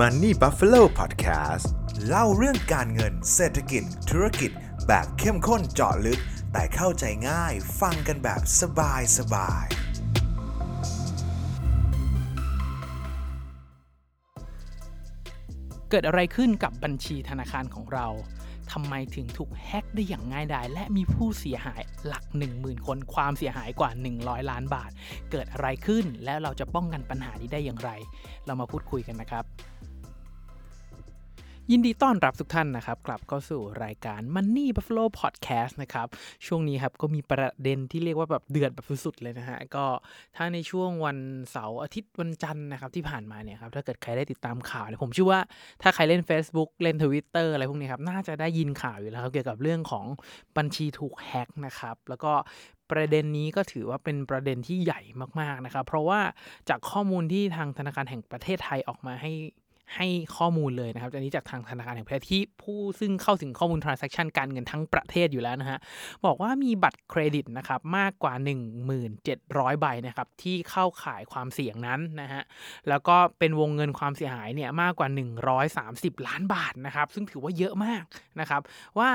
Money Buffalo Podcast เล่าเรื่องการเงินเศรษฐกิจ ธุรกิจ แบบเข้มข้นเจาะลึก แต่เข้าใจง่ายฟังกันแบบสบายสบาย เกิดอะไรขึ้นกับบัญชีธนาคารของเราทำไมถึงถูกแฮ็กได้อย่างง่ายดาย และมีผู้เสียหายหลัก 10,000 คนความเสียหายกว่า 100 ล้านบาท เกิดอะไรขึ้นแล้วเราจะป้องกันปัญหานี้ได้อย่างไร เรามาพูดคุยกันนะครับ ยินดีต้อนรับทุกท่านนะครับ กลับเข้าสู่รายการ Money Buffalo Podcast นะครับ ช่วงนี้ครับก็มีประเด็นที่เรียกว่าแบบเดือดแบบสุดๆเลยนะฮะ ก็ถ้าในช่วงวันเสาร์อาทิตย์วันจันทร์นะครับที่ผ่านมาเนี่ยครับ ถ้าเกิดใครได้ติดตามข่าวเนี่ยผมเชื่อว่าถ้าใครเล่น Facebook เล่น Twitter อะไรพวกนี้ครับ น่าจะได้ยินข่าวอยู่แล้วครับเกี่ยวกับเรื่องของบัญชีถูกแฮ็กนะครับแล้วก็ประเด็นนี้ก็ถือว่าเป็นประเด็นที่ใหญ่มากๆนะครับ เพราะว่าจากข้อมูลที่ทางธนาคารแห่งประเทศไทยออกมาให้ ให้ข้อมูลเลยนะครับอันนี้จากทางธนาคารแห่งประเทศที่ผู้ซึ่งเข้าถึงข้อมูล transaction การเงินทั้งประเทศอยู่แล้วนะฮะบอกว่ามีบัตรเครดิตนะครับมากกว่า 1,700 ใบนะครับที่เข้าข่ายความเสี่ยงนั้นนะฮะแล้วก็เป็นวงเงินความเสียหายเนี่ยมากกว่า 130 ล้านบาทนะครับซึ่งถือว่าเยอะมากนะครับว่า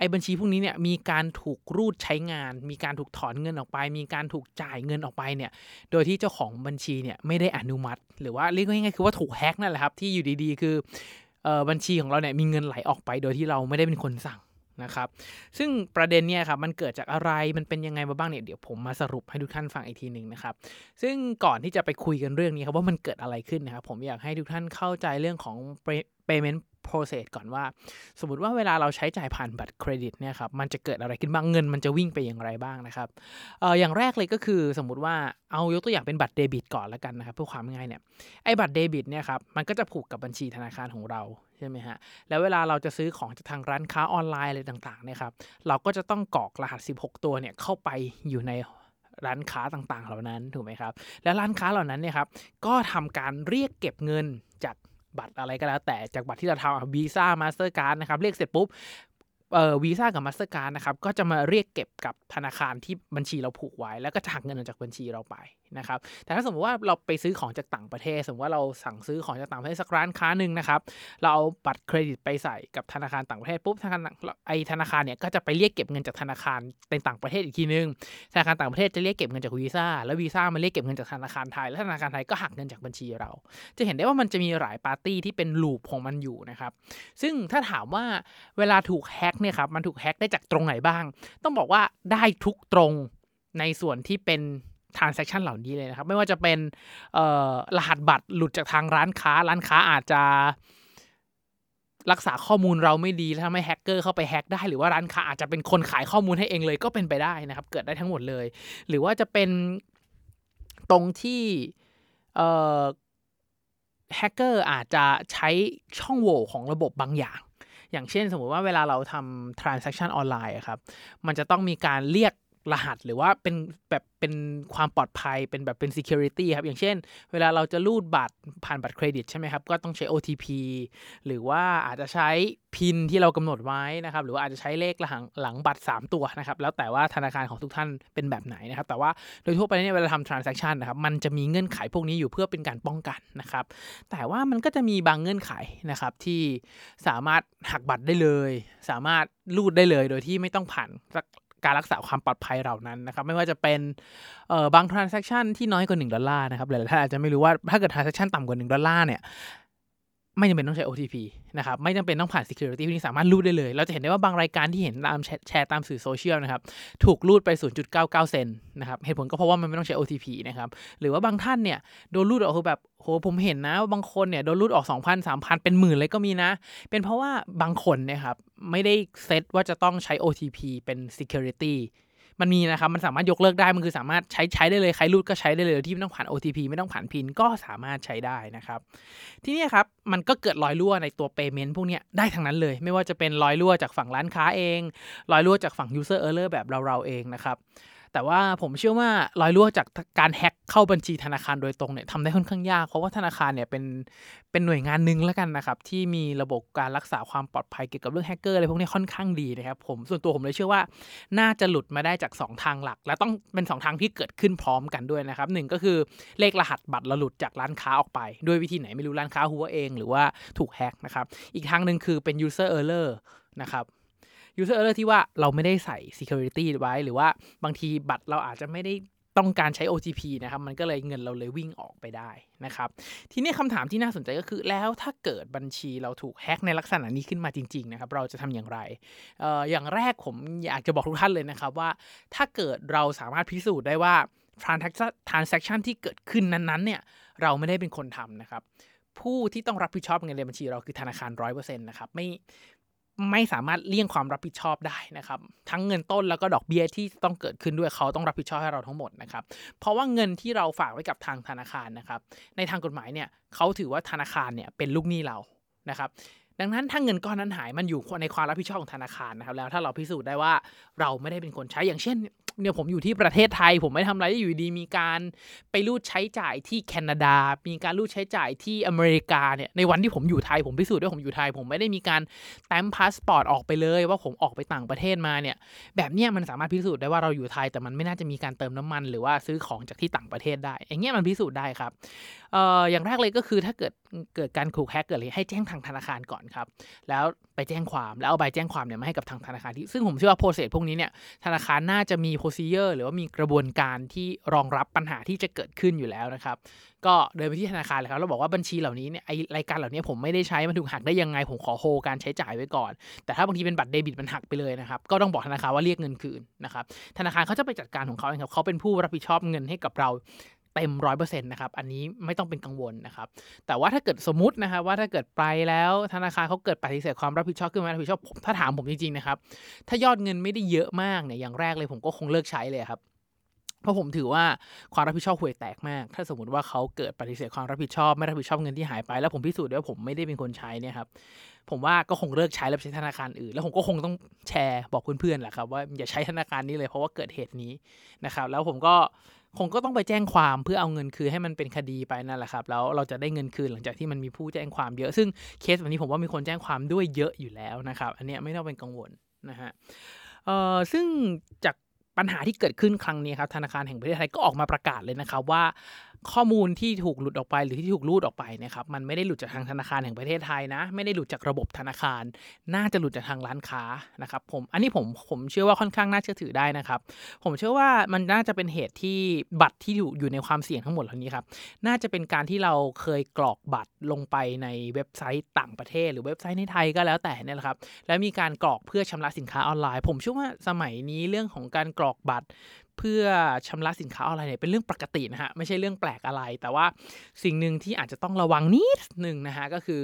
ไอ้บัญชีพวกนี้เนี่ยมีการถูกรูดใช้งาน มีการถูกถอนเงินออกไป มีการถูกจ่ายเงินออกไปเนี่ย โดยที่เจ้าของบัญชีเนี่ยไม่ได้อนุมัติ หรือว่าเรียกง่ายๆคือว่าถูกแฮ็กนั่นแหละครับที่อยู่ดีๆ คือเออบัญชีของเราเนี่ยมีเงินไหลออกไป โดยที่เราไม่ได้เป็นคนสั่ง นะครับ ซึ่งประเด็นเนี่ยครับมันเกิดจากอะไรมันเป็นยังไงมาบ้างเนี่ยเดี๋ยวผมมาสรุปให้ทุกท่านฟังอีกทีหนึ่งนะครับ ซึ่งก่อนที่จะไปคุยกันเรื่องนี้ครับว่ามันเกิดอะไรขึ้นนะครับผมอยากให้ทุกท่านเข้าใจเรื่องของ payment process ก่อนว่า สมมติว่าเวลาเราใช้จ่ายผ่านบัตรเครดิตเนี่ยครับมันจะเกิดอะไรขึ้นบ้างเงิน มันจะวิ่งไปอย่างไรบ้างนะครับเอออย่างแรกเลยก็คือสมมติว่าเอายกตัวอย่างเป็นบัตรเดบิตก่อนแล้วกันนะครับเพื่อความง่ายเนี่ยไอ้บัตรเดบิตเนี่ยครับมันก็จะผูกกับบัญชีธนาคารของเรา ใช่ไหมฮะ แล้วเวลาเราจะซื้อของจากทางร้านค้าออนไลน์อะไรต่างๆเนี่ยครับ เราก็จะต้องกรอกรหัส 16 ตัวเนี่ยเข้าไปอยู่ในร้านค้าต่างๆ เหล่านั้นถูกไหมครับ และร้านค้าเหล่านั้นเนี่ยครับก็ทำการเรียกเก็บเงินจากบัตรอะไรก็แล้วแต่จากบัตรที่เราทำวีซ่ามาสเตอร์การ์ดนะครับเรียกเสร็จปุ๊บ วีซ่ากับมาสเตอร์การ์ดนะครับก็จะมาเรียกเก็บกับธนาคารที่บัญชีเราผูกไว้ แล้วก็หักเงินออกจากบัญชีเราไปนะครับแต่ถ้าสมมติว่าเราไปซื้อของจากต่างประเทศ สมมติว่าเราสั่งซื้อของจากต่างประเทศสักร้านค้าหนึ่งนะครับเราเอาบัตรเครดิตไปใส่กับธนาคารต่างประเทศปุ๊บธนาคารไอ้ธนาคารเนี่ยก็จะไปเรียกเก็บเงินจากธนาคารในต่างประเทศอีกทีนึงธนาคารต่างประเทศจะเรียกเก็บเงินจากวีซ่าแล้ววีซ่ามาเรียกเก็บเงินจากธนาคารไทย แล้วธนาคารไทยก็หักเงินจากบัญชีเรา จะเห็นได้ว่ามันจะมีหลายปาร์ตี้ที่เป็นลูปของมันอยู่นะครับซึ่งถ้าถามว่าเวลาถูกแฮ็กเนี่ยครับมันถูกแฮ็กได้จากตรงไหนบ้าง ต้องบอกว่าได้ทุกตรงในส่วนที่เป็น transaction เหล่านี้เลยนะครับ ไม่ว่าจะเป็นรหัสบัตรหลุดจากทางร้านค้า ร้านค้าอาจจะรักษาข้อมูลเราไม่ดีแล้วทำให้แฮกเกอร์เข้าไปแฮกได้หรือว่าร้านค้าอาจจะเป็นคนขายข้อมูลให้เองเลยก็เป็นไปได้นะครับ เกิดได้ทั้งหมดเลย หรือว่าจะเป็นตรงที่แฮกเกอร์อาจจะใช้ช่องโหว่ของระบบบางอย่าง อย่างเช่นสมมติว่าเวลาเราทำ transaction ออนไลน์ครับ มันจะต้องมีการเรียก รหัสหรือว่าเป็นแบบเป็นความปลอดภัยเป็นแบบเป็น security ครับ อย่างเช่น เวลาเราจะรูดบัตรผ่านบัตรเครดิตใช่ไหมครับ ก็ต้องใช้ OTP หรือว่าอาจจะใช้พินที่เรากำหนดไว้นะครับ หรือว่าอาจจะใช้เลขหลังหลังบัตร 3 ตัวนะครับ แล้วแต่ว่าธนาคารของทุกท่านเป็นแบบไหนนะครับ แต่ว่าโดยทั่วไปเนี่ยเวลาทำ transaction นะครับ มันจะมีเงื่อนไขพวกนี้อยู่เพื่อเป็นการป้องกันนะครับ แต่ว่ามันก็จะมีบางเงื่อนไขนะครับที่สามารถหักบัตรได้เลย สามารถรูดได้เลย โดยที่ไม่ต้องผ่านก การรักษาความปลอดภัยเหล่านั้นนะครับ ไม่ว่าจะเป็นบาง transaction ที่น้อยกว่า 1 ดอลลาร์นะครับหลายท่านอาจจะไม่รู้ว่าถ้าเกิด transaction ต่ำกว่า 1 ดอลลาร์เนี่ย ไม่จำเป็นต้องใช้ OTP นะครับ ไม่จำเป็นต้องผ่าน security ที่นี่สามารถรูดได้เลย เราจะเห็นได้ว่าบางรายการที่เห็นตามแชร์ตามสื่อโซเชียลนะครับ ถูกรูดไป 0.99 เซนนะครับ เหตุผลก็เพราะว่ามันไม่ต้องใช้ OTP นะครับ หรือว่าบางท่านเนี่ย โดนรูดออกคือแบบโหผมเห็นนะว่าบางคนเนี่ย โดนรูดออก 2,000 3,000 เป็นหมื่นเลยก็มีนะ เป็นเพราะว่าบางคนนี่ยครับไม่ได้เซตว่าจะต้องใช้ OTP เป็น security มันมีนะครับ มันสามารถยกเลิกได้ มันคือสามารถใช้ใช้ได้เลย ใครรูดก็ใช้ได้เลยที่ไม่ต้องผ่าน OTP ไม่ต้องผ่านพินก็สามารถใช้ได้นะครับ ที่นี่ครับ มันก็เกิดรอยรั่วในตัว payment พวกนี้ได้ทั้งนั้นเลย ไม่ว่าจะเป็นรอยรั่วจากฝั่งร้านค้าเอง รอยรั่วจากฝั่ง user error แบบเราเราเองนะครับ แต่ว่าผมเชื่อว่ารอยรั่วจากการแฮ็กเข้าบัญชีธนาคารโดยตรงเนี่ยทำได้ค่อนข้างยาก เพราะว่าธนาคารเนี่ยเป็นเป็นหน่วยงานหนึ่งแล้วกันนะครับ ที่มีระบบการรักษาความปลอดภัยเกี่ยวกับเรื่องแฮกเกอร์อะไรพวกนี้ค่อนข้างดีนะครับผมส่วนตัวผมเลยเชื่อว่าน่าจะหลุดมาได้จาก 2 ทางหลัก และต้องเป็น 2 ทางที่เกิดขึ้นพร้อมกันด้วยนะครับหนึ่งก็คือเลขรหัสบัตรเราหลุดจากร้านค้าออกไป ด้วยวิธีไหนไม่รู้ร้านค้าหัวเอง หรือว่าถูกแฮ็กนะครับอีกทางหนึ่งคือเป็น user error นะครับ user error ที่ว่าเราไม่ได้ใส่ security ไว้ หรือว่าบางทีบัตรเราอาจจะไม่ได้ต้องการใช้ OTP นะครับ มันก็เลยเงินเราเลยวิ่งออกไปได้นะครับ ทีนี้คำถามที่น่าสนใจก็คือแล้วถ้าเกิดบัญชีเราถูกแฮ็กในลักษณะนี้ขึ้นมาจริง ๆ นะครับ เราจะทำอย่างไรอออย่างแรกผมอยากจะบอกทุกท่านเลยนะครับว่า ถ้าเกิดเราสามารถพิสูจน์ได้ว่า transaction ที่เกิดขึ้นนั้นๆ เนี่ย เราไม่ได้เป็นคนทำนะครับผู้ที่ต้องรับผิดชอบเงินในบัญชีเราคือธนาคารร้อยเปอร์เซ็นต์นะครับไม่ ไม่สามารถเลี่ยงความรับผิดชอบได้นะครับ ทั้งเงินต้นแล้วก็ดอกเบี้ยที่ต้องเกิดขึ้นด้วยเขาต้องรับผิดชอบให้เราทั้งหมดนะครับ เพราะว่าเงินที่เราฝากไว้กับทางธนาคารนะครับ ในทางกฎหมายเนี่ยเขาถือว่าธนาคารเนี่ยเป็นลูกหนี้เรานะครับดังนั้นถ้าเงินก้อนนั้นหายมันอยู่ในความรับผิดชอบของธนาคารนะครับแล้วถ้าเราพิสูจน์ได้ว่าเราไม่ได้เป็นคนใช้อย่างเช่น เนี่ยผมอยู่ที่ประเทศไทย ผมไม่ทำอะไรอยู่ดีมีการไปรูดใช้จ่ายที่แคนาดา มีการรูดใช้จ่ายที่อเมริกาเนี่ยในวันที่ผมอยู่ไทยผมพิสูจน์ว่าผมอยู่ไทย ผมไม่ได้มีการแสตมป์พาสปอร์ตออกไปเลย ว่าผมออกไปต่างประเทศมาเนี่ย แบบเนี้ยมันสามารถพิสูจน์ได้ว่าเราอยู่ไทย แต่มันไม่น่าจะมีการเติมน้ำมัน หรือว่าซื้อของจากที่ต่างประเทศได้อย่างเงี้ยมันพิสูจน์ได้ครับเอ่ออย่างแรกเลยก็คือถ้าเกิด เกิดการถูกแฮกเกิดอะไรให้แจ้งทางธนาคารก่อนครับ แล้วไปแจ้งความแล้วเอาใบแจ้งความเนี่ยมาให้กับทางธนาคารที่ซึ่งผมเชื่อว่า process พวกนี้เนี่ยธนาคารน่าจะมีโปรซีเจอร์หรือว่ามีกระบวนการที่รองรับปัญหาที่จะเกิดขึ้นอยู่แล้วนะครับ ก็เดินไปที่ธนาคารเลยครับแล้วบอกว่าบัญชีเหล่านี้เนี่ยไอรายการเหล่านี้ผมไม่ได้ใช้มันถูกหักได้ยังไงผมขอโฮการใช้จ่ายไว้ก่อน แต่ถ้าบางทีเป็นบัตรเดบิตมันหักไปเลยนะครับก็ต้องบอกธนาคารว่าเรียกเงินคืนนะครับธนาคารเขาจะไปจัดการของเขาเองครับเขาเป็นผู้รับผิดชอบเงินให้กับเรา เต็มร้อยเปอร์เซ็นต์นะครับ อันนี้ไม่ต้องเป็นกังวลนะครับ แต่ว่าถ้าเกิดสมมตินะครับว่าถ้าเกิดไปแล้วธนาคารเขาเกิดปฏิเสธความรับผิดชอบขึ้นมารับผิดชอบถ้าถามผมจริงๆนะครับ ถ้ายอดเงินไม่ได้เยอะมากเนี่ยอย่างแรกเลยผมก็คงเลิกใช้เลยครับเพราะผมถือว่าความรับผิดชอบห่วยแตกมาก ถ้าสมมติว่าเขาเกิดปฏิเสธความรับผิดชอบไม่รับผิดชอบเงินที่หายไป แล้วผมพิสูจน์ได้ว่าผมไม่ได้เป็นคนใช้เนี่ยครับผมว่าก็คงเลิกใช้แล้วใช้ธนาคารอื่น แล้วผมก็คงต้องแชร์บอกเพื่อนๆแหละครับว่าอย่าใช้ธนาคารนี้เลยเพราะว่าเกิดเหตุนี้นะครับ แล้วผมก็ คงก็ต้องไปแจ้งความเพื่อเอาเงินคืนให้มันเป็นคดีไปนั่นแหละครับแล้วเราจะได้เงินคืนหลังจากที่มันมีผู้แจ้งความเยอะ ซึ่งเคสแบบนี้ผมว่ามีคนแจ้งความด้วยเยอะอยู่แล้วนะครับอันนี้ไม่ต้องเป็นกังวลนะฮะเอ่อซึ่งจากปัญหาที่เกิดขึ้นครั้งนี้ครับธนาคารแห่งประเทศไทยก็ออกมาประกาศเลยนะครับว่า ข้อมูลที่ถูกหลุดออกไปหรือที่ถูกรูดออกไปนะครับมันไม่ได้หลุดจากทางธนาคารแห่งประเทศไทยนะ ไม่ได้หลุดจากระบบธนาคาร น่าจะหลุดจากทางร้านค้านะครับผมอันนี้ผมผมเชื่อว่าค่อนข้างน่าเชื่อถือได้นะครับ ผมเชื่อว่ามันน่าจะเป็นเหตุที่บัตรที่อยู่อยู่ในความเสี่ยงทั้งหมดเหล่านี้ครับน่าจะเป็นการที่เราเคยกรอกบัตรลงไปในเว็บไซต์ต่างประเทศ หรือเว็บไซต์ในไทยก็แล้วแต่เนี่ยแหละครับแล้วมีการกรอกเพื่อชำระสินค้าออนไลน์ ผมเชื่อว่าสมัยนี้เรื่องของการกรอกบัตร เพื่อชำระสินค้าออนไลน์เนี่ยเป็นเรื่องปกตินะฮะไม่ใช่เรื่องแปลกอะไร แต่ว่าสิ่งหนึ่งที่อาจจะต้องระวังนิดหนึ่งนะฮะก็คือ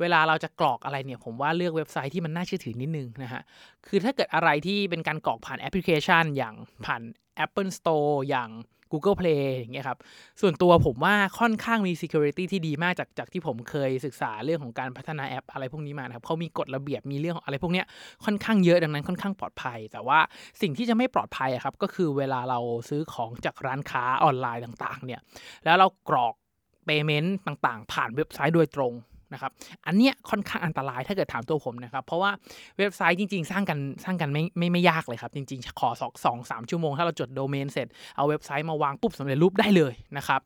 เวลาเราจะกรอกอะไรเนี่ยผมว่าเลือกเว็บไซต์ที่มันน่าเชื่อถือนิดนึงนะฮะคือถ้าเกิดอะไรที่เป็นการกรอกผ่านแอปพลิเคชัน อย่างผ่าน Apple Store อย่าง Google Play อย่างเงี้ยครับ ส่วนตัวผมว่าค่อนข้างมี security ที่ดีมากจากจากที่ผมเคยศึกษาเรื่องของการพัฒนาแอป อะไรพวกนี้มานะครับเขามีกฎระเบียบมีเรื่องของอะไรพวกเนี้ยค่อนข้างเยอะดังนั้นค่อนข้างปลอดภัย แต่ว่าสิ่งที่จะไม่ปลอดภัยครับก็คือเวลาเราซื้อของจากร้านค้าออนไลน์ต่างๆเนี่ยแล้วเรากรอก payment ต่างๆ ผ่านเว็บไซต์โดยตรง นะครับ อันเนี้ยค่อนข้างอันตรายถ้าเกิดถามตัวผมนะครับ เพราะว่าเว็บไซต์จริง ๆ สร้างกันสร้างกันไม่ไม่ไม่ยากเลยครับ จริง ๆ ขอสองสองสามชั่วโมง ถ้าเราจดโดเมนเสร็จ เอาเว็บไซต์มาวางปุ๊บสำเร็จรูปได้เลยนะครับ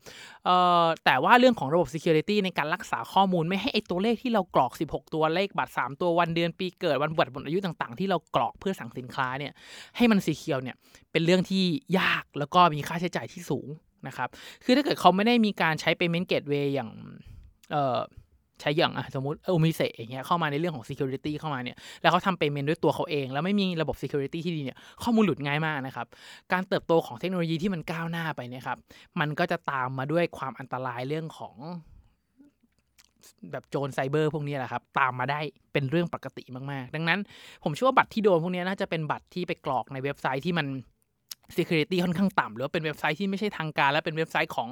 เอ่อแต่ว่าเรื่องของระบบ Security ในการรักษาข้อมูลไม่ให้ไอตัวเลขที่เรากรอก 16 ตัวเลขบัตร 3 ตัววันเดือนปีเกิดวันบัตรหมดอายุต่างๆ ที่เรากรอกเพื่อสั่งสินค้าเนี่ยให้มันสีเขียวเนี่ยเป็นเรื่องที่ยากแล้วก็มีค่าใช้จ่ายที่สูงนะครับ คือถ้าเกิดเขาไม่ได้มีการใช้ payment gateway อย่าง เอ่อ ใช้อย่างอะสมมติโอมิเซอย่างเงี้ยเข้ามาในเรื่องของ security เข้ามาเนี่ยแล้วเขาทำ payment ด้วยตัวเขาเอง แล้วไม่มีระบบ security ที่ดีเนี่ยข้อมูลหลุดง่ายมากนะครับ การเติบโตของเทคโนโลยีที่มันก้าวหน้าไปเนี่ยครับมันก็จะตามมาด้วยความอันตรายเรื่องของแบบโจรไซเบอร์พวกนี้แหละครับตามมาได้เป็นเรื่องปกติมากๆ ดังนั้น ผมเชื่อว่าบัตรที่โดนพวกนี้น่าจะเป็นบัตรที่ไปกรอกในเว็บไซต์ที่มัน security ค่อนข้างต่ำหรือว่าเป็นเว็บไซต์ที่ไม่ใช่ทางการ และเป็นเว็บไซต์ของ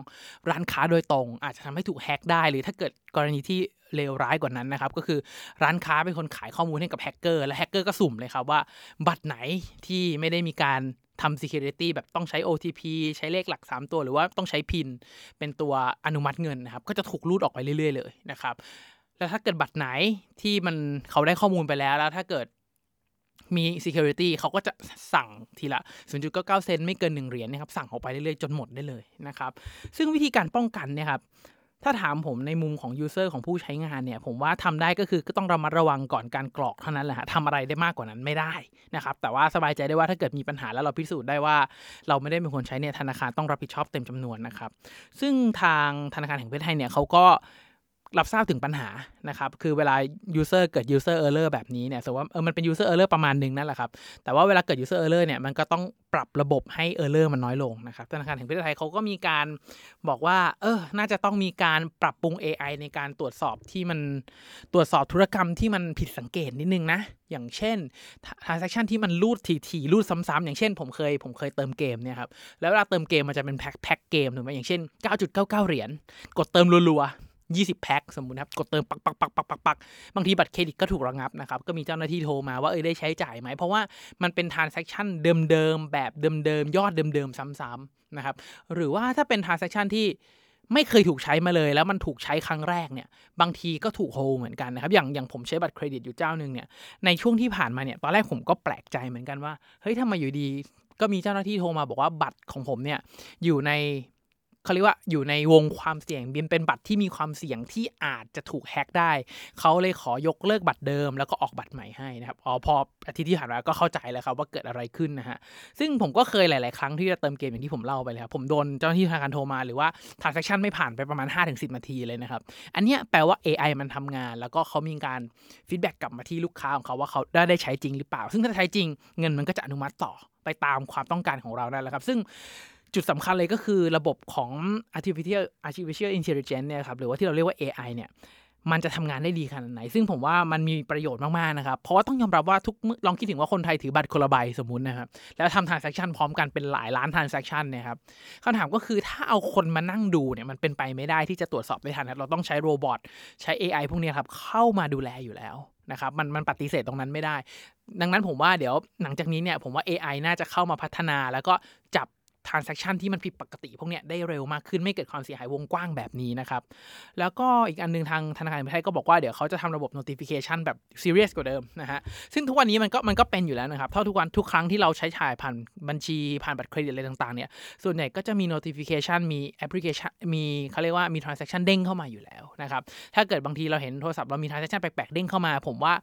ร้านค้าโดยตรง อาจจะทำให้ถูกแฮ็กได้หรือถ้าเกิดกรณีที่เลวร้ายกว่านั้นนะครับก็คือร้านค้าเป็นคนขายข้อมูลให้กับแฮกเกอร์และแฮกเกอร์ก็สุ่มเลยครับว่าบัตรไหนที่ไม่ได้มีการทำ security แบบต้องใช้ OTP ใช้เลขหลัก 3 ตัวหรือว่าต้องใช้ PIN เป็นตัวอนุมัติเงินนะครับ ก็จะถูกรูดออกไปเรื่อย ๆ เลยนะครับ แล้วถ้าเกิดบัตรไหนที่มันเขาได้ข้อมูลไปแล้ว แล้วถ้าเกิด มี security เขาก็จะสั่งทีละ 0.99 เซนไม่เกิน 1 เหรียญนะครับ สั่งออกไปเรื่อยๆ จนหมดได้เลยนะครับ ซึ่งวิธีการป้องกันเนี่ยครับ ถ้าถามผมในมุมของ user ของผู้ใช้งานเนี่ย ผมว่าทำได้ก็คือก็ต้องระมัดระวังก่อนการกรอกเท่านั้นแหละฮะทำอะไรได้มากกว่านั้นไม่ได้นะครับ แต่ว่าสบายใจได้ว่าถ้าเกิดมีปัญหาแล้วเราพิสูจน์ได้ว่า เราไม่ได้เป็นคนใช้เนี่ยธนาคารต้องรับผิดชอบเต็มจำนวนนะครับ ซึ่งทางธนาคารแห่งประเทศไทยเนี่ยเขาก็ รับทราบถึงปัญหานะครับ คือเวลา user เกิด user error แบบนี้เนี่ยสมมติว่าเออมันเป็น user error ประมาณหนึ่งนั่นแหละครับ แต่ว่าเวลาเกิด user error เนี่ยมันก็ต้องปรับระบบให้ error มันน้อยลงนะครับธนาคารแห่งประเทศไทยเขาก็มีการบอกว่า เออ น่าจะต้องมีการปรับปรุง AI ในการตรวจสอบที่มันตรวจสอบธุรกรรมที่มันผิดสังเกตนิดนึงนะ อย่างเช่น transaction ที่มันรูดทีๆรูดซ้ำๆอย่างเช่น ผมเคยผมเคยเติมเกมเนี่ยครับแล้วเวลาเติมเกมมันจะเป็นแพ็คแพ็คเกมถูกไหมอย่างเช่น 9.99 เหรียญกดเติมรัวๆ 20 แพ็คสมมุติครับกดเติมปักปักปักปักปักปักบางทีบัตรเครดิตก็ถูกระงับนะครับก็มีเจ้าหน้าที่โทรมาว่าเออได้ใช้จ่ายไหม เพราะว่ามันเป็น transaction เดิมๆแบบเดิมๆยอดเดิมๆซ้ำๆนะครับหรือว่าถ้าเป็น transaction ที่ไม่เคยถูกใช้มาเลยแล้วมันถูกใช้ครั้งแรกเนี่ยบางทีก็ถูกโฮเหมือนกันนะครับอย่างอย่างผมใช้บัตรเครดิตอยู่เจ้าหนึ่งเนี่ยในช่วงที่ผ่านมาเนี่ยตอนแรกผมก็แปลกใจเหมือนกันว่าเฮ้ยทำไมอยู่ดีก็มีเจ้าหน้าที่โทรมาบอกว่าบัตรของผมเนี่ยอยู่ใน เขาเรียกว่าอยู่ในวงความเสี่ยงเป็นเป็นบัตรที่มีความเสี่ยงที่อาจจะถูกแฮ็กได้เขาเลยขอยกเลิกบัตรเดิม แล้วก็ออกบัตรใหม่ให้นะครับอ๋อพออาทิตย์ที่ผ่านมาก็เข้าใจแล้วครับว่าเกิดอะไรขึ้นนะฮะซึ่งผมก็เคยหลาย ๆ ครั้งที่จะเติมเกมอย่างที่ผมเล่าไปเลยครับผมโดนเจ้าหน้าที่ธนาคารโทรมาหรือว่า transaction ไม่ผ่านไปประมาณ 5-10 นาทีเลยนะครับอันนี้แปลว่า AI มันทำงาน แล้วก็เขามีการ feedback กลับมาที่ลูกค้าของเขาว่าเขาได้ได้ใช้จริงหรือเปล่า ซึ่งถ้าใช้จริงเงินมันก็จะอนุมัติต่อไปตามความต้องการของเราได้แล้วครับ ซึ่ง จุดสำคัญเลยก็คือระบบของ artificial artificial intelligence เนี่ยครับหรือว่าที่เราเรียกว่า AI เนี่ยมันจะทำงานได้ดีขนาดไหน ซึ่งผมว่ามันมีประโยชน์มาก ๆ นะครับ เพราะว่าต้องยอมรับว่าทุกลองคิดถึงว่าคนไทยถือบัตรคนละใบสมมุตินะครับ แล้วทำ transaction พร้อมกันเป็นหลายล้าน transaction เนี่ยครับคำถามก็คือถ้าเอาคนมานั่งดูเนี่ยมันเป็นไปไม่ได้ที่จะตรวจสอบได้ทันเราต้องใช้โรบอทใช้ AI พวกนี้ครับเข้ามาดูแลอยู่แล้วนะครับมันมันปฏิเสธตรงนั้นไม่ได้ ดังนั้นผมว่าเดี๋ยวหลังจากนี้เนี่ยผมว่า AI น่าจะเข้ามาพัฒนาแล้วก็จับ transaction ที่มันผิดปกติ พวกเนี้ยได้เร็วมากขึ้นไม่เกิดความเสียหายวงกว้างแบบนี้นะครับ แล้วก็อีกอันนึงทางธนาคารแห่งประเทศไทยก็บอกว่าเดี๋ยวเขาจะทำระบบ notification แบบ serious กว่าเดิมนะฮะซึ่งทุกวันนี้มันก็มันก็เป็นอยู่แล้วนะครับเท่าทุกวันทุกครั้งที่เราใช้จ่ายผ่านบัญชีผ่านบัตรเครดิตอะไรต่างๆเนี่ยส่วนใหญ่ก็จะมี notification มี application มีเขาเรียกว่ามี transaction เด้งเข้ามาอยู่แล้วนะครับถ้าเกิดบางทีเราเห็นโทรศัพท์เรามี transaction แปลกๆเด้งเข้ามา ผมว่า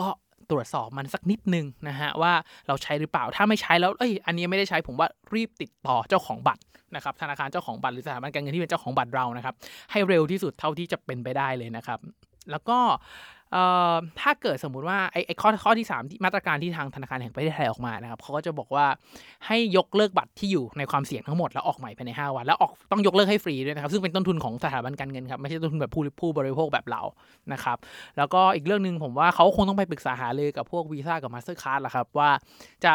ก็ ตรวจสอบมันสักนิดนึงนะฮะว่าเราใช้หรือเปล่าถ้าไม่ใช้แล้วเอ้ยอันนี้ไม่ได้ใช้ผมว่ารีบติดต่อเจ้าของบัตรนะครับธนาคารเจ้าของบัตรหรือสถาบันการเงินที่เป็นเจ้าของบัตรเรานะครับให้เร็วที่สุดเท่าที่จะเป็นไปได้เลยนะครับ แล้วก็ ถ้าเกิดสมมุติว่าไอ้ข้อข้อที่3ที่มาตรการที่ทางธนาคารแห่งประเทศไทยออกมานะครับเขาก็จะบอกว่าให้ยกเลิกบัตรที่อยู่ในความเสี่ยงทั้งหมดแล้วออกใหม่ภายใน 5 วัน แล้วออกต้องยกเลิกให้ฟรีด้วยนะครับซึ่งเป็นต้นทุนของสถาบันการเงินครับไม่ใช่ต้นทุนแบบผู้ผู้บริโภคแบบเรานะครับแล้วก็อีกเรื่องหนึ่งผมว่าเขาคงต้องไปปรึกษาหารือกับพวกวีซ่ากับมาสเตอร์คาร์ดละครับว่าจะ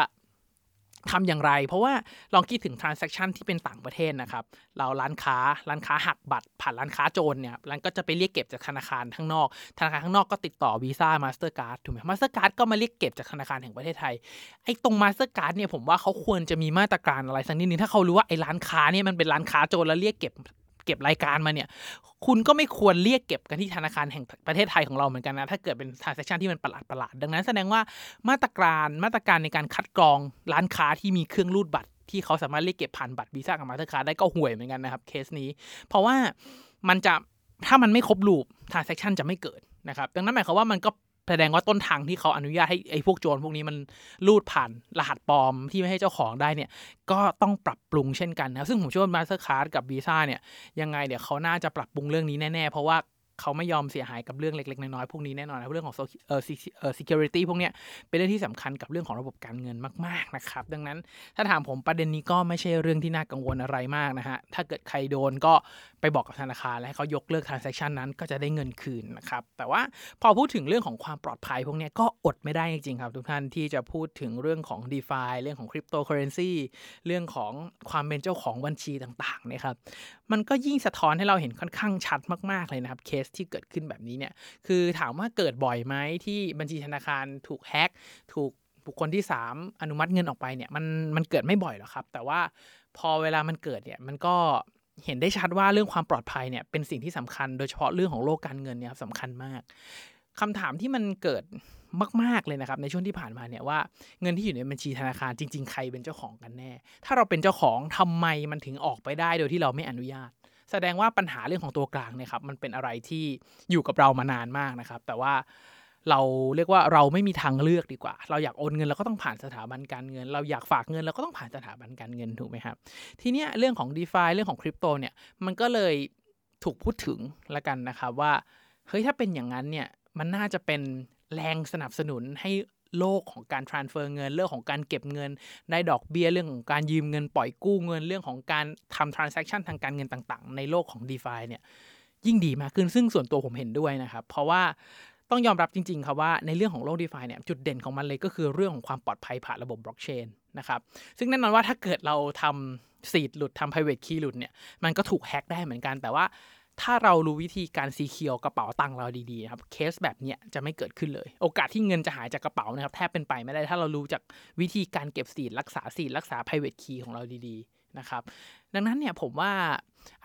ทำอย่างไร เพราะว่าลองคิดถึง transaction ที่เป็นต่างประเทศนะครับ เราร้านค้าร้านค้าหักบัตร ผ่านร้านค้าโจรเนี่ยร้านก็จะไปเรียกเก็บจากธนาคารข้างนอก ธนาคารข้างนอกก็ติดต่อวีซ่ามาสเตอร์การ์ดถูกไหมมาสเตอร์การ์ดก็มาเรียกเก็บจากธนาคารแห่งประเทศไทยไอ้ตรงมาสเตอร์การ์ดเนี่ยผมว่าเขาควรจะมีมาตรการอะไรสักนิดนึงถ้าเขารู้ว่าไอ้ร้านค้าเนี่ยมันเป็นร้านค้าโจรแล้วเรียกเก็บ เก็บรายการมาเนี่ย คุณก็ไม่ควรเรียกเก็บกันที่ธนาคารแห่งประเทศไทยของเราเหมือนกันนะ ถ้าเกิดเป็น transaction ที่มันประหลาดประหลาดดังนั้นแสดงว่ามาตรการมาตรการในการคัดกรองร้านค้าที่มีเครื่องรูดบัตร ที่เขาสามารถเรียกเก็บผ่านบัตรวีซ่ากับมาสเตอร์คาร์ดได้ก็ห่วยเหมือนกันนะครับเคสนี้ เพราะว่ามันจะถ้ามันไม่ครบ loop transaction จะไม่เกิดนะครับ ดังนั้นหมายความว่ามันก็ แสดงว่าต้นทางที่เขาอนุญาตให้ไอ้พวกโจรพวกนี้มันรูดผ่านรหัสปลอมที่ไม่ให้เจ้าของได้เนี่ย ก็ต้องปรับปรุงเช่นกันนะซึ่งผมเชื่อว่ามาสเตอร์คาร์ดกับวีซ่าเนี่ยยังไงเดี๋ยวเขาน่าจะปรับปรุงเรื่องนี้แน่ๆ เพราะว่า เขาไม่ยอมเสียหายกับเรื่องเล็กๆ น้อยๆพวกนี้แน่นอนนะเรื่องของเอ่อเอ่อ security พวกเนี้ยเป็นเรื่องที่สำคัญกับเรื่องของระบบการเงินมากๆนะครับ ดังนั้นถ้าถามผมประเด็นนี้ก็ไม่ใช่เรื่องที่น่ากังวลอะไรมากนะฮะถ้าเกิดใครโดนก็ไปบอกกับธนาคาร และให้เขายกเลิก transaction นั้นก็จะได้เงินคืนนะครับแต่ว่าพอพูดถึงเรื่องของความปลอดภัยพวกนี้ก็อดไม่ได้จริงๆครับทุกท่านที่จะพูดถึงเรื่องของ DeFi เรื่องของ cryptocurrency เรื่องของความเป็นเจ้าของบัญชีต่างๆเนี่ยครับมันก็ยิ่งสะท้อนให้เราเห็นค่อนข้างชัดมากๆเลยนะครับเคสที่เกิดขึ้นแบบนี้เนี่ยคือถามว่าเกิดบ่อยไหมที่บัญชีธนาคารถูกแฮ็กถูกบุคคลที่ 3 อนุมัติเงินออกไปเนี่ยมันมันเกิดไม่บ่อยหรอกครับ แต่ว่าพอเวลามันเกิดเนี่ยมันก็เห็นได้ชัดว่าเรื่องความปลอดภัยเนี่ยเป็นสิ่งที่สำคัญโดยเฉพาะเรื่องของโลกการเงินเนี่ยครับสำคัญมากคำถามที่มันเกิดมาก ๆ เลยนะครับในช่วงที่ผ่านมาเนี่ยว่าเงินที่อยู่ในบัญชีธนาคารจริง ๆ ใครเป็นเจ้าของกันแน่ ถ้าเราเป็นเจ้าของทำไมมันถึงออกไปได้โดยที่เราไม่อนุญาต แสดงว่าปัญหาเรื่องของตัวกลางเนี่ยครับมันเป็นอะไรที่อยู่กับเรามานานมากนะครับ แต่ว่าเราเรียกว่าเราไม่มีทางเลือกดีกว่า เราอยากโอนเงินเราก็ต้องผ่านสถาบันการเงิน เราอยากฝากเงินเราก็ต้องผ่านสถาบันการเงินถูกไหมครับ ทีเนี้ยเรื่องของ d e f าเรื่องของคริปโตเนี่ยมันก็เลยถูกพูดถึงละกันนะครับว่าเฮ้ยถ้าเป็นอย่างนั้นเนี่ยมันน่าจะเป็นแรงสนับสนุนให้ โลกของการ transfer เงิน เรื่องของการเก็บเงิน ได้ดอกเบี้ย เรื่องของการยืมเงินปล่อยกู้เงิน เรื่องของการทำ transaction ทางการเงินต่างๆ ในโลกของ d e f าเนี่ยยิ่งดีมากขึ้น ซึ่งส่วนตัวผมเห็นด้วยนะครับ เพราะว่าต้องยอมรับจริงๆครับว่าในเรื่องของโลก d e f าเนี่ยจุดเด่นของมันเลยก็คือเรื่องของความปลอดภัยผ่านระบบบล็อกเชนนะครับซึ่งแน่นอนว่าถ้าเกิดเราทำซีดหลุดทำ private key หลุดเนี่ยมันก็ถูกแฮ็กได้เหมือนกันแต่ว่า ถ้าเรารู้วิธีการซีเคียวกระเป๋าตังค์เราดีๆครับเคสแบบเนี้ยจะไม่เกิดขึ้นเลย โอกาสที่เงินจะหายจากกระเป๋านะครับแทบเป็นไปไม่ได้ถ้าเรารู้จากวิธีการเก็บสีรักษาสีรักษา private key ของเราดีๆนะครับดังนั้นเนี่ยผมว่า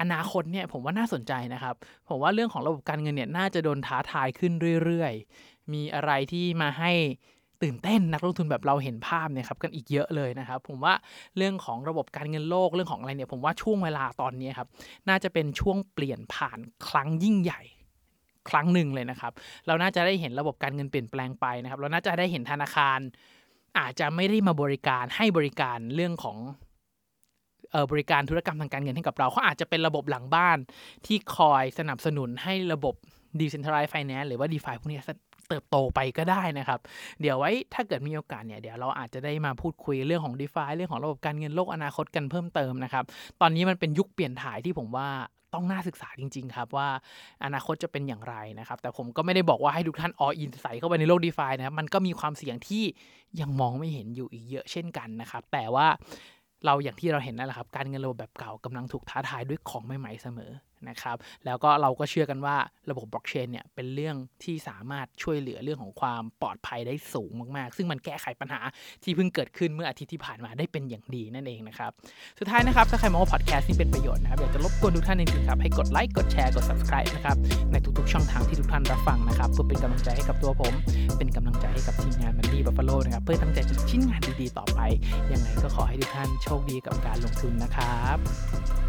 อนาคตเนี่ยผมว่าน่าสนใจนะครับ ผมว่าเรื่องของระบบการเงินเนี่ยน่าจะโดนท้าทายขึ้นเรื่อยๆ มีอะไรที่มาให้ ตื่นเต้นนักลงทุนแบบเราเห็นภาพเนี่ยครับกันอีกเยอะเลยนะครับ ผมว่าเรื่องของระบบการเงินโลกเรื่องของอะไรเนี่ยผมว่าช่วงเวลาตอนนี้ครับน่าจะเป็นช่วงเปลี่ยนผ่านครั้งยิ่งใหญ่ครั้งหนึ่งเลยนะครับ เราน่าจะได้เห็นระบบการเงินเปลี่ยนแปลงไปนะครับ เราน่าจะได้เห็นธนาคาร อาจจะไม่ได้มาบริการให้บริการเรื่องของบริการธุรกรรมทางการเงินให้กับเราเขาอาจจะเป็นระบบหลังบ้านที่คอยสนับสนุนให้ระบบ decentralized finance หรือว่า DeFi พวกนี้ เติบโตไปก็ได้นะครับ เดี๋ยวไว้ถ้าเกิดมีโอกาสเนี่ยเดี๋ยวเราอาจจะได้มาพูดคุยเรื่องของ d e f าเรื่องของระบบการเงินโลกอนาคตกันเพิ่มเติมนะครับ ตอนนี้มันเป็นยุคเปลี่ยนถ่ายที่ผมว่าต้องน่าศึกษาจริง ๆ ครับว่าอนาคตจะเป็นอย่างไรนะครับ แต่ผมก็ไม่ได้บอกว่าให้ทุกท่านออินใส่เข้าไปในโลก d e f านะครับมันก็มีความเสี่ยงที่ยังมองไม่เห็นอยู่อีกเยอะเช่นกันนะครับ แต่ว่าเราอย่างที่เราเห็นนั่นแหละครับ การเงินระบบแบบเก่ากำลังถูกท้าทายด้วยของใหม่ๆเสมอ นะครับแล้วก็เราก็เชื่อกันว่าระบบบล็อกเชนเนี่ยเป็นเรื่องที่สามารถช่วยเหลือเรื่องของความปลอดภัยได้สูงมากๆ ซึ่งมันแก้ไขปัญหาที่เพิ่งเกิดขึ้นเมื่ออาทิตย์ที่ผ่านมาได้เป็นอย่างดีนั่นเองนะครับสุดท้ายนะครับถ้าใครมองว่าพอดแคสต์นี่เป็นประโยชน์นะครับอยากจะรบกวนทุกท่านจริงๆครับให้กดไลค์กดแชร์กด subscribe นะครับในทุกๆช่องทางที่ทุกท่านรับฟังนะครับเพื่อเป็นกำลังใจให้กับตัวผม เป็นกำลังใจให้กับทีมงาน Money Buffalo นะครับเพื่อตั้งใจชิ้นงานดีๆต่อไปยังไงก็ขอให้ทุกท่านโชคดีกับการลงทุนนะครับ